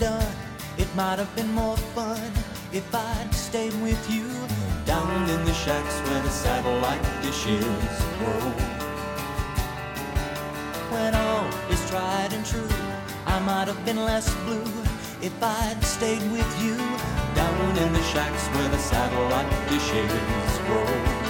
done, it might have been more fun if I'd stayed with you down in the shacks where the satellite dishes grow. When all is tried and true, I might have been less blue if I'd stayed with you down in the shacks where the satellite dishes grow.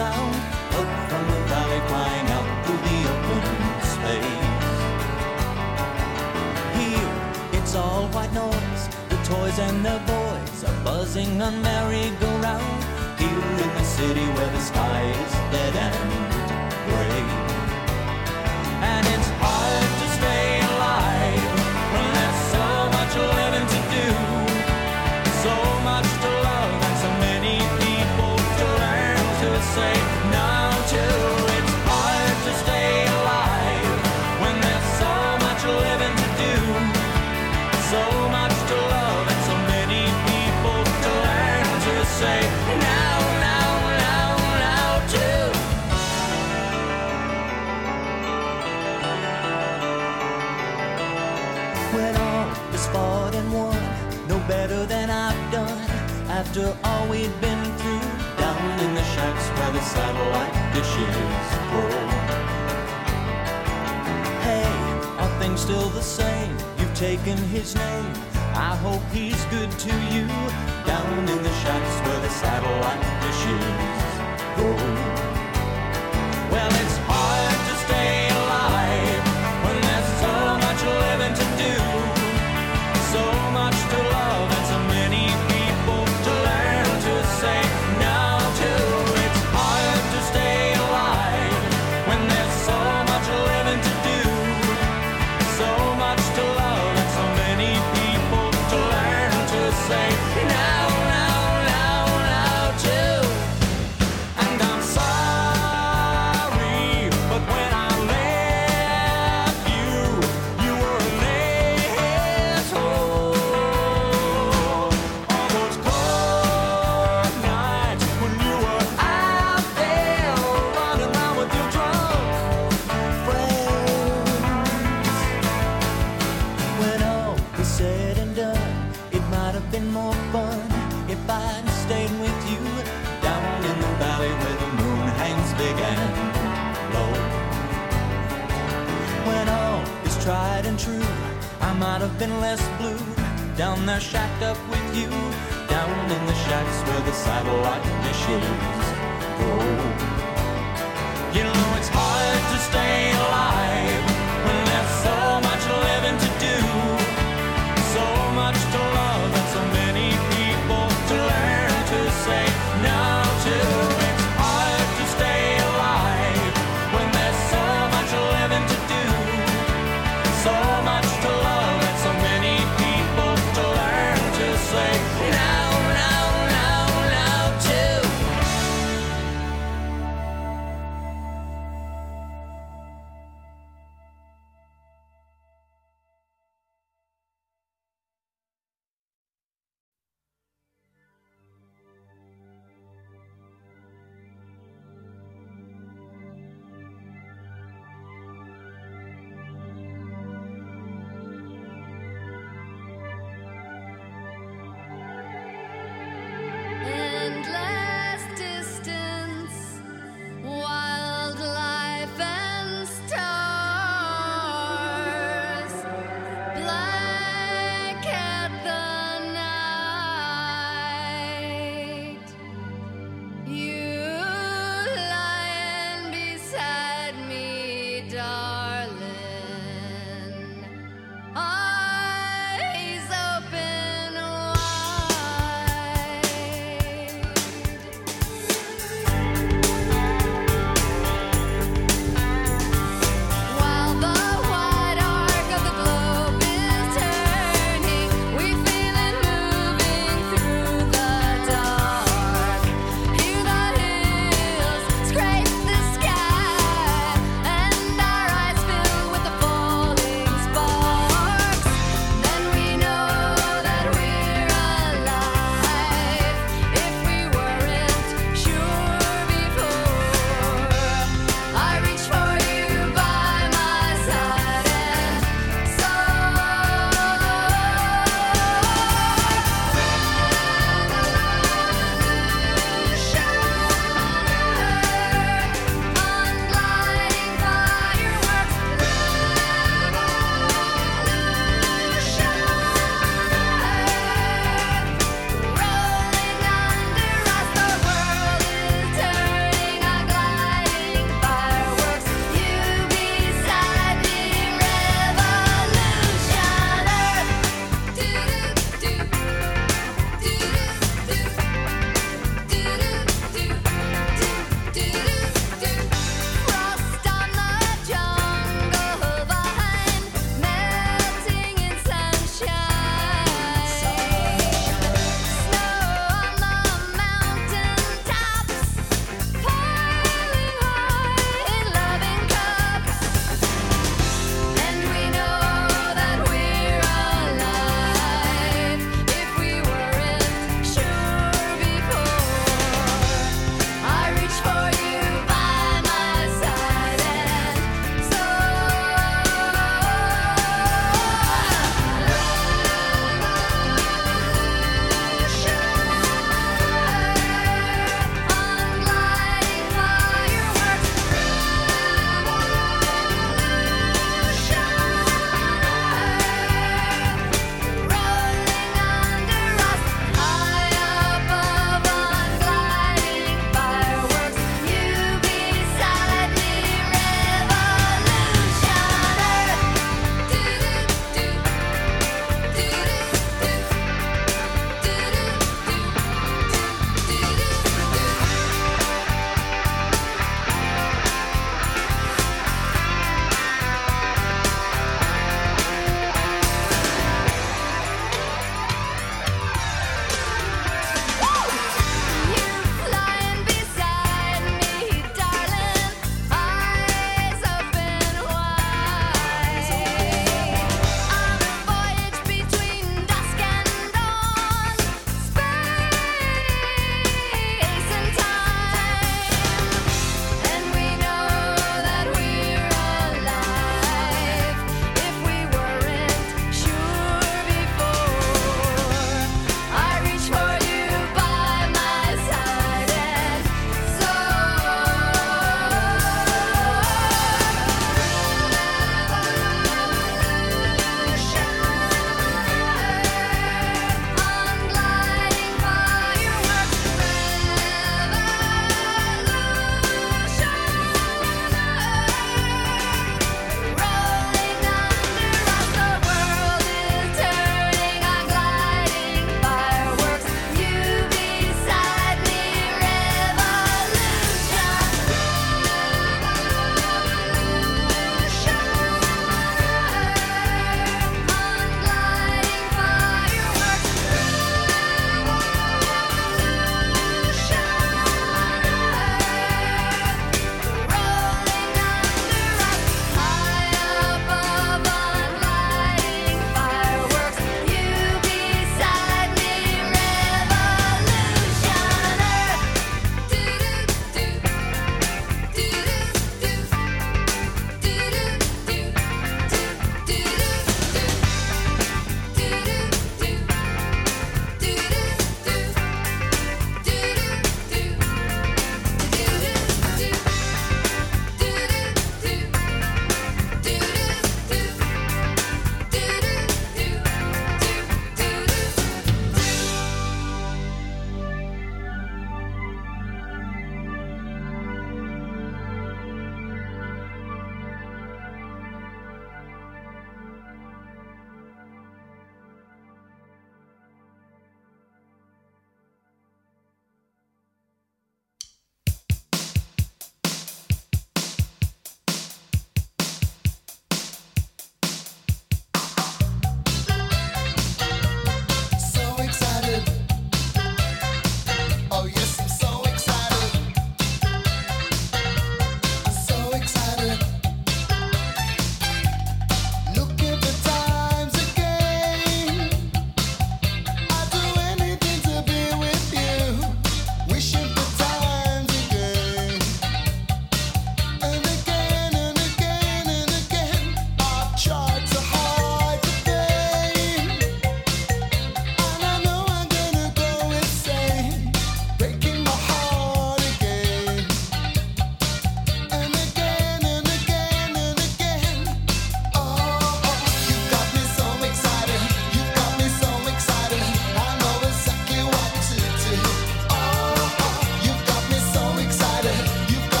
Sound. Up from the valley, flying out through the open space. Here, it's all white noise. The toys and the boys are buzzing on merry-go-round. Here in the city where the sky is dead and After all we've been through, down in the shacks where the satellite dishes grow. Hey, are things still the same? You've taken his name. I hope he's good to you. Down in the shacks where the satellite dishes grow. Well, Been less blue. Down there shacked up with you. Down in the shacks where the satellite dishes. Grow. You know it's hard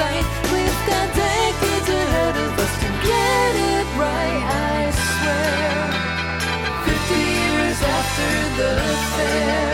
We've got decades ahead of us to get it right, I swear. Fifty years after the fair.